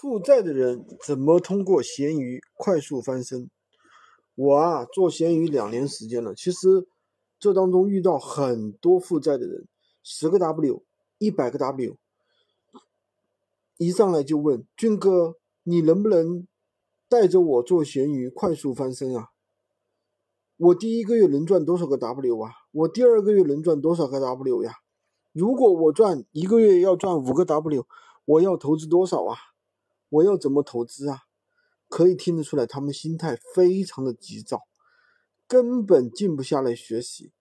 负债的人怎么通过闲鱼快速翻身？我啊，做闲鱼两年时间了，其实这当中遇到很多负债的人，十个 W，一百个 W，一上来就问俊哥，你能不能带着我做闲鱼快速翻身啊？我第一个月能赚多少个 W 啊？我第二个月能赚多少个 W 呀？如果我赚一个月要赚五个 W，我要投资多少啊？我要怎么投资啊？可以听得出来，他们心态非常的急躁，根本静不下来学习。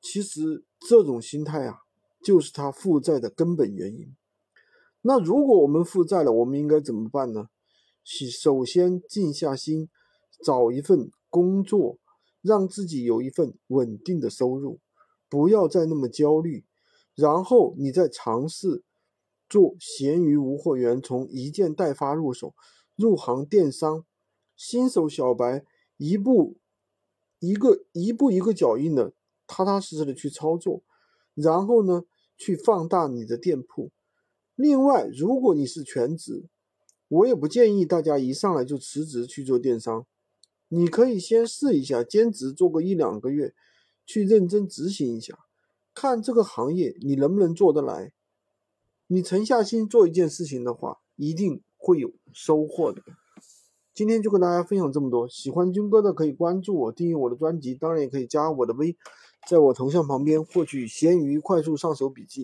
其实这种心态啊，就是他负债的根本原因。那如果我们负债了，我们应该怎么办呢？首先静下心，找一份工作，让自己有一份稳定的收入，不要再那么焦虑。然后你再尝试。做闲鱼无货源，从一件代发入手，入行电商，新手小白一步一个一步一个脚印的，踏踏实实的去操作，然后呢，去放大你的店铺。另外，如果你是全职，我也不建议大家一上来就辞职去做电商，你可以先试一下兼职，做个一两个月，去认真执行一下，看这个行业你能不能做得来。你沉下心做一件事情的话，一定会有收获的。今天就跟大家分享这么多，喜欢军哥的可以关注我，订阅我的专辑，当然也可以加我的微，在我头像旁边获取闲鱼快速上手笔记。